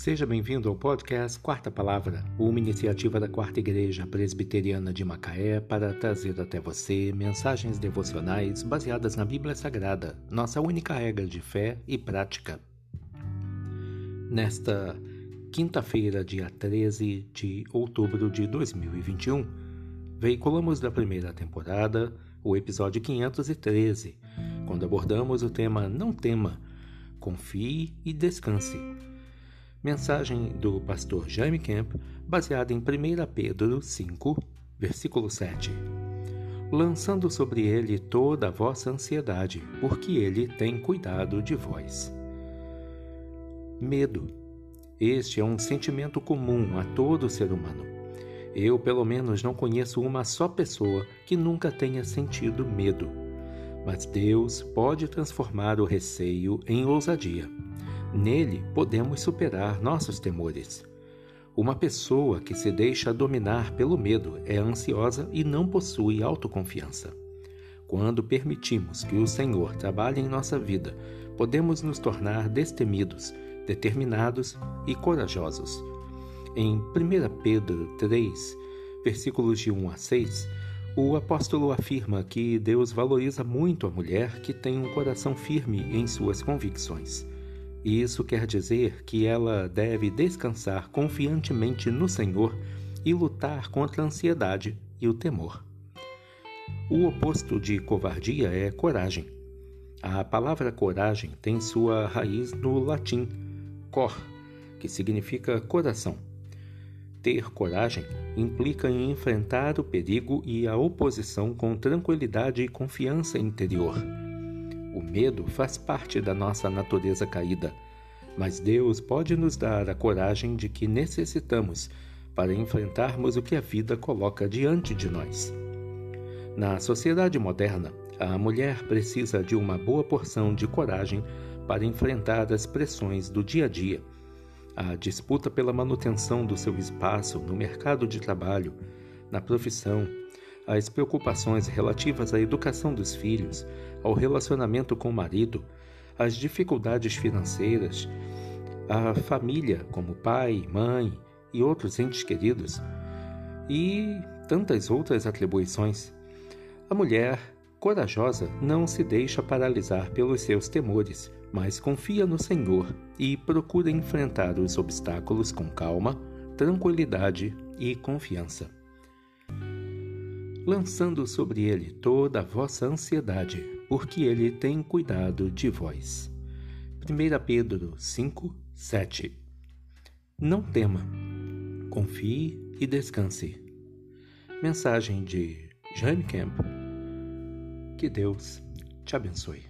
Seja bem-vindo ao podcast Quarta Palavra, uma iniciativa da Quarta Igreja Presbiteriana de Macaé para trazer até você mensagens devocionais baseadas na Bíblia Sagrada, nossa única regra de fé e prática. Nesta quinta-feira, dia 13 de outubro de 2021, veiculamos da primeira temporada o episódio 513, quando abordamos o tema Não Tema Confie e descanse. Mensagem do pastor Jaime Kemp, baseada em 1 Pedro 5, versículo 7. Lançando sobre ele toda a vossa ansiedade, porque ele tem cuidado de vós. Medo. Este é um sentimento comum a todo ser humano. Eu, pelo menos, não conheço uma só pessoa que nunca tenha sentido medo mas Deus pode transformar o receio em ousadia. Nele podemos superar nossos temores. Uma pessoa que se deixa dominar pelo medo é ansiosa e não possui autoconfiança. Quando permitimos que o Senhor trabalhe em nossa vida, podemos nos tornar destemidos, determinados e corajosos. Em 1 Pedro 3, versículos de 1 a 6, o apóstolo afirma que Deus valoriza muito a mulher que tem um coração firme em suas convicções. Isso quer dizer que ela deve descansar confiantemente no Senhor e lutar contra a ansiedade e o temor. O oposto de covardia é coragem. A palavra coragem tem sua raiz no latim cor, que significa coração. Ter coragem implica em enfrentar o perigo e a oposição com tranquilidade e confiança interior. O medo faz parte da nossa natureza caída, mas Deus pode nos dar a coragem de que necessitamos para enfrentarmos o que a vida coloca diante de nós. Na sociedade moderna, a mulher precisa de uma boa porção de coragem para enfrentar as pressões do dia a dia a disputa pela manutenção do seu espaço no mercado de trabalho, na profissão, as preocupações relativas à educação dos filhos, ao relacionamento com o marido, as dificuldades financeiras, a família, como pai, mãe e outros entes queridos, e tantas outras atribuições. A mulher corajosa não se deixa paralisar pelos seus temores mas confia no Senhor e procura enfrentar os obstáculos com calma, tranquilidade e confiança. Lançando sobre ele toda a vossa ansiedade, porque ele tem cuidado de vós. 1 Pedro 5, 7 Não tema, confie e descanse. Mensagem de Jane Camp. Que Deus te abençoe.